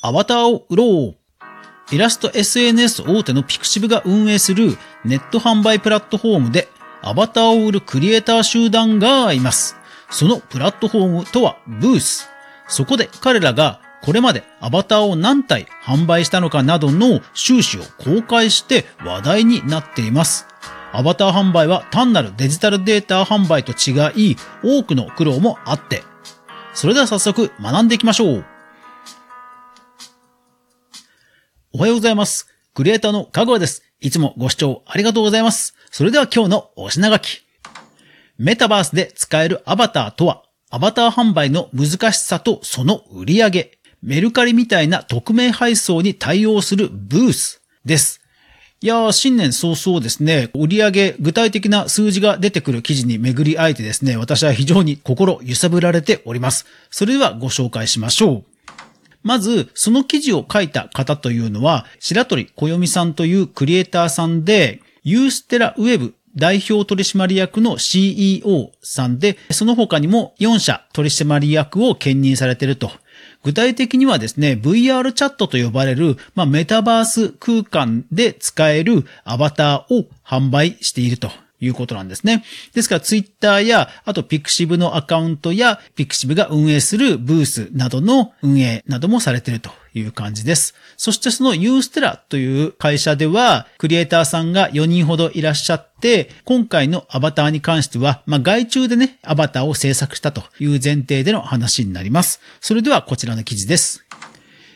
アバターを売ろうイラスト SNS 大手のピクシブが運営するネット販売プラットフォームでアバターを売るクリエイター集団がいます。そのプラットフォームとはブース。そこで彼らがこれまでアバターを何体販売したのかなどの収支を公開して話題になっています。アバター販売は単なるデジタルデータ販売と違い、多くの苦労もあって。それでは早速学んでいきましょう。おはようございます。クリエイターのかぐわです。いつもご視聴ありがとうございます。それでは今日のお品書き。メタバースで使えるアバターとは、アバター販売の難しさとその売り上げ、メルカリみたいな匿名配送に対応するブースです。いやー、新年早々ですね、売上具体的な数字が出てくる記事に巡り合えてですね、私は非常に心揺さぶられております。それではご紹介しましょう。まず、その記事を書いた方というのは、白鳥小読さんというクリエイターさんで、ユーステラウェブ代表取締役の CEO さんで、その他にも4社取締役を兼任されていると。具体的にはですね、VR チャットと呼ばれる、まあ、メタバース空間で使えるアバターを販売していると。いうことなんですね。ですからツイッターや、あとピクシブのアカウントや、ピクシブが運営するブースなどの運営などもされているという感じです。そしてそのユーステラという会社では、クリエイターさんが4人ほどいらっしゃって、今回のアバターに関しては、まあ、外注でね、アバターを制作したという前提での話になります。それではこちらの記事です。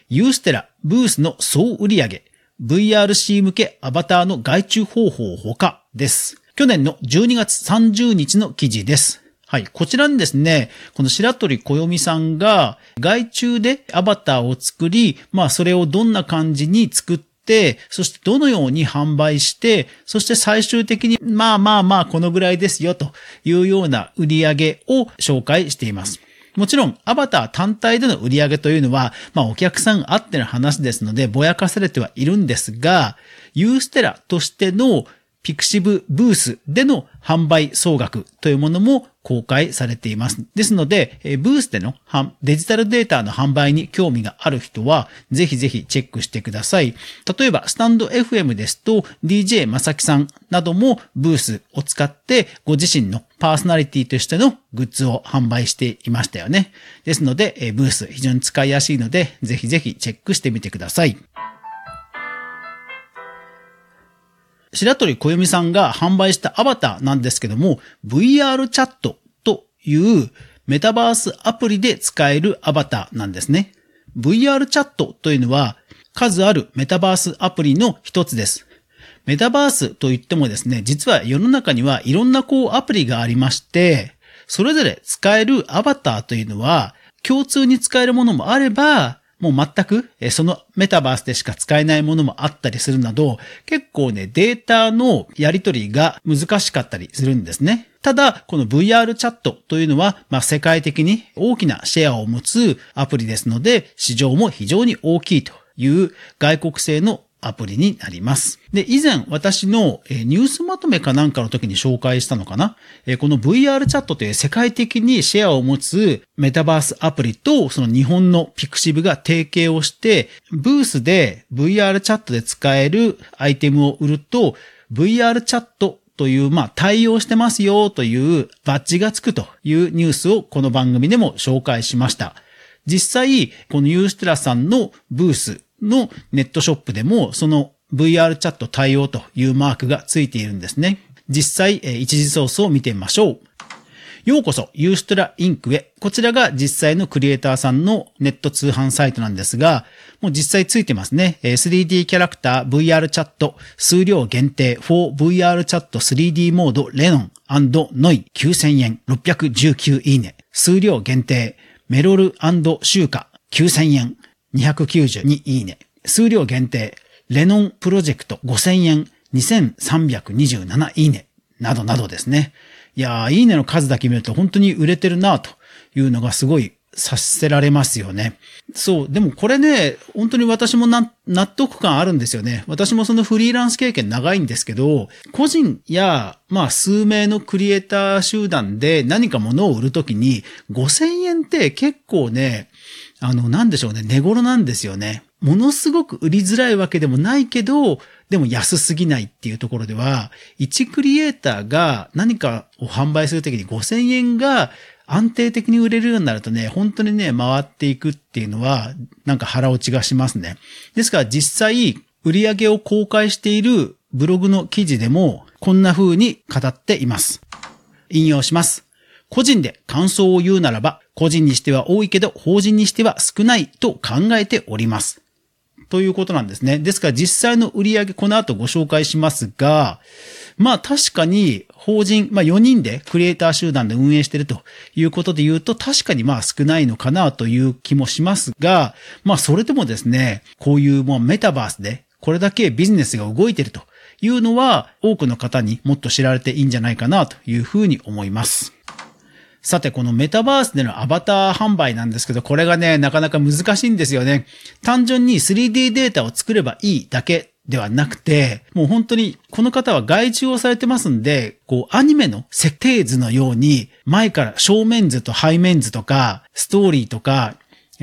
ユーステラ、ブースの総売上 VRC 向けアバターの外注方法ほかです。去年の12月30日の記事です。はい。こちらにですね、この白鳥小読さんが外注でアバターを作り、まあそれをどんな感じに作って、そしてどのように販売して、そして最終的にまあまあまあこのぐらいですよというような売り上げを紹介しています。もちろん、アバター単体での売り上げというのは、まあお客さんあっての話ですので、ぼやかされてはいるんですが、ユーステラとしてのピクシブブースでの販売総額というものも公開されています。ですので、ブースでのデジタルデータの販売に興味がある人は、ぜひぜひチェックしてください。例えば、スタンド FM ですと、DJ まさきさんなどもブースを使って、ご自身のパーソナリティとしてのグッズを販売していましたよね。ですので、ブース非常に使いやすいので、ぜひぜひチェックしてみてください。白鳥小読さんが販売したアバターなんですけども、VR チャットというメタバースアプリで使えるアバターなんですね。VR チャットというのは数あるメタバースアプリの一つです。メタバースといってもですね、実は世の中にはいろんなこうアプリがありまして、それぞれ使えるアバターというのは共通に使えるものもあれば、もう全く、そのメタバースでしか使えないものもあったりするなど、結構ね、データのやり取りが難しかったりするんですね。ただ、この VR チャットというのは、まあ、世界的に大きなシェアを持つアプリですので、市場も非常に大きいという外国製のアプリになります。で、以前私のニュースまとめかなんかの時に紹介したのかな？この VR チャットという世界的にシェアを持つメタバースアプリとその日本のピクシブが提携をして、ブースで VR チャットで使えるアイテムを売ると VR チャットという、まあ、対応してますよというバッジがつくというニュースをこの番組でも紹介しました。実際、このユーステラさんのブースのネットショップでも、その VR チャット対応というマークがついているんですね。実際、一時ソースを見てみましょう。ようこそ、ユーストラインクへ。こちらが実際のクリエイターさんのネット通販サイトなんですが、もう実際ついてますね。3D キャラクター VR チャット数量限定 4VR チャット 3D モードレノンノイ9000円619いいね。数量限定メロルシューカ9000円292いいね。数量限定、レノンプロジェクト5000円2327いいね。などなどですね。いやー、いいねの数だけ見ると本当に売れてるなというのがすごいさせられますよね。そう。でもこれね、本当に私も納得感あるんですよね。私もそのフリーランス経験長いんですけど、個人や、まあ数名のクリエイター集団で何か物を売るときに5000円って結構ね、あの、なんでしょうね、値頃なんですよね。ものすごく売りづらいわけでもないけど、でも安すぎないっていうところでは、1クリエイターが何かを販売するときに5000円が安定的に売れるようになるとね、本当にね、回っていくっていうのは、なんか腹落ちがしますね。ですから実際、売り上げを公開しているブログの記事でも、こんな風に語っています。引用します。個人で感想を言うならば、個人にしては多いけど、法人にしては少ないと考えております。ということなんですね。ですから実際の売り上げ、この後ご紹介しますが、まあ確かに法人、まあ4人でクリエイター集団で運営してるということで言うと確かにまあ少ないのかなという気もしますが、まあそれでもですね、こういうもうメタバースでこれだけビジネスが動いてるというのは多くの方にもっと知られていいんじゃないかなというふうに思います。さて、このメタバースでのアバター販売なんですけど、これがね、なかなか難しいんですよね。単純に 3D データを作ればいいだけではなくて、もう本当にこの方は外注をされてますんで、こうアニメの設定図のように前から正面図と背面図とかストーリーとか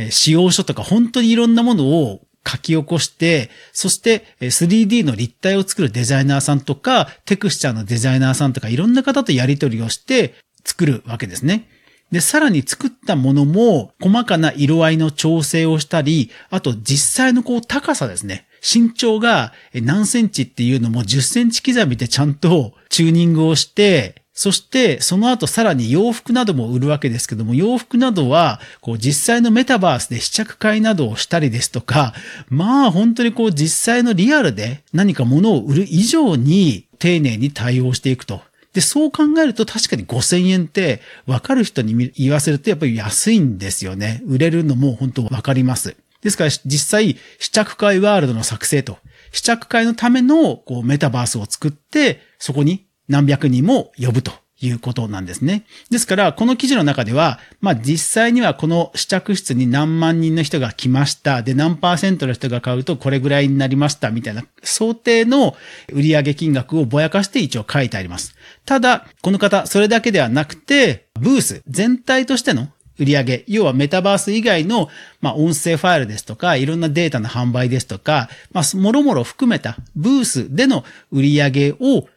使用書とか本当にいろんなものを書き起こして、そして 3D の立体を作るデザイナーさんとか、テクスチャーのデザイナーさんとかいろんな方とやり取りをして作るわけですね。で、さらに作ったものも細かな色合いの調整をしたり、あと実際のこう高さですね。身長が何センチっていうのも10センチ刻みでちゃんとチューニングをして、そしてその後さらに洋服なども売るわけですけども、洋服などはこう実際のメタバースで試着会などをしたりですとか、まあ本当にこう実際のリアルで何か物を売る以上に丁寧に対応していくと。で、そう考えると確かに5000円って分かる人に言わせるとやっぱり安いんですよね。売れるのも本当分かります。ですから実際、試着会ワールドの作成と、試着会のためのこうメタバースを作って、そこに何百人も呼ぶということなんですね。ですから、この記事の中では、まあ実際にはこの試着室に何万人の人が来ました。で、何パーセントの人が買うとこれぐらいになりました。みたいな想定の売上金額をぼやかして一応書いてあります。ただ、この方、それだけではなくて、ブース全体としての売り上げ要はメタバース以外の、まあ、音声ファイルですとか、いろんなデータの販売ですとか、まあ、もろもろ含めたブースでの売り上げを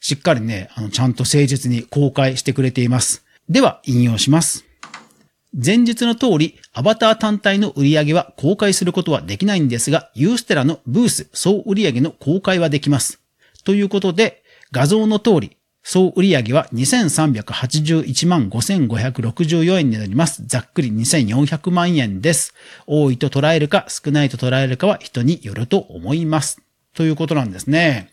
しっかりね、あの、ちゃんと誠実に公開してくれています。では、引用します。前述の通り、アバター単体の売り上げは公開することはできないんですが、ユーステラのブース総売り上げの公開はできます。ということで、画像の通り、総売上は2381万5564円になります。ざっくり2400万円です。多いと捉えるか少ないと捉えるかは人によると思います。ということなんですね。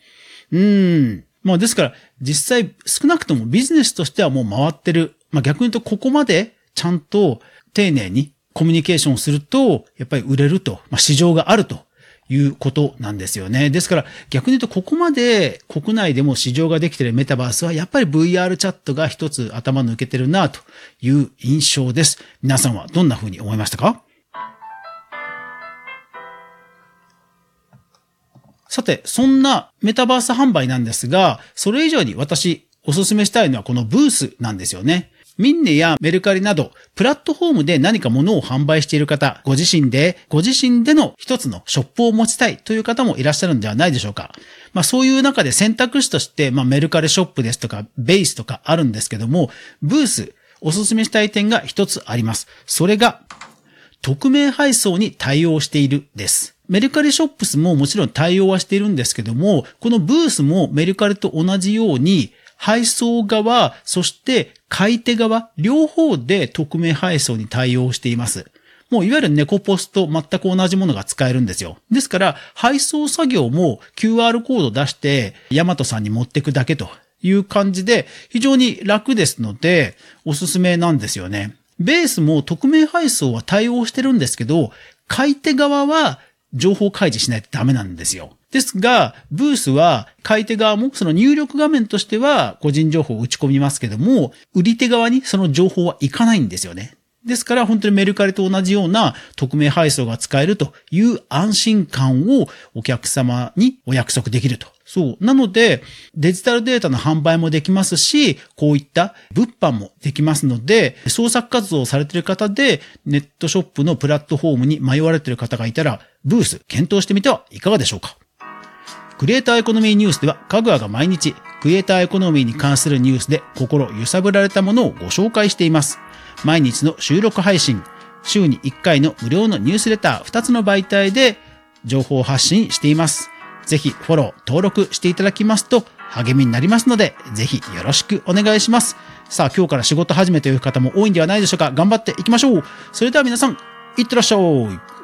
うーん。まあですから実際少なくともビジネスとしてはもう回ってる。まあ逆に言うとここまでちゃんと丁寧にコミュニケーションをすると、やっぱり売れると、まあ市場があるということなんですよね。ですから逆に言うとここまで国内でも市場ができているメタバースはやっぱり VR チャットが一つ頭抜けてるなという印象です。皆さんはどんな風に思いましたか？さて、そんなメタバース販売なんですが、それ以上に私おすすめしたいのはこのブースなんですよね。ミンネやメルカリなど、プラットフォームで何か物を販売している方、ご自身で、ご自身での一つのショップを持ちたいという方もいらっしゃるんではないでしょうか。まあそういう中で選択肢として、まあメルカリショップですとか、ベースとかあるんですけども、ブース、おすすめしたい点が一つあります。それが、匿名配送に対応しているです。メルカリショップスももちろん対応はしているんですけども、このブースもメルカリと同じように、配送側、そして買い手側、両方で匿名配送に対応しています。もういわゆる猫ポスと全く同じものが使えるんですよ。ですから、配送作業も QR コード出して、ヤマトさんに持ってくだけという感じで、非常に楽ですので、おすすめなんですよね。ベースも匿名配送は対応してるんですけど、買い手側は情報開示しないとダメなんですよ。ですが、ブースは買い手側もその入力画面としては個人情報を打ち込みますけども、売り手側にその情報はいかないんですよね。ですから本当にメルカリと同じような匿名配送が使えるという安心感をお客様にお約束できると。そう。なので、デジタルデータの販売もできますし、こういった物販もできますので、創作活動をされている方で、ネットショップのプラットフォームに迷われている方がいたら、ブース検討してみてはいかがでしょうか。クリエイターエコノミーニュースでは、かぐわが毎日、クリエイターエコノミーに関するニュースで心揺さぶられたものをご紹介しています。毎日の収録配信、週に1回の無料のニュースレター2つの媒体で情報発信しています。ぜひフォロー、登録していただきますと励みになりますので、ぜひよろしくお願いします。さあ、今日から仕事始めという方も多いんではないでしょうか。頑張っていきましょう。それでは皆さん、いってらっしゃい。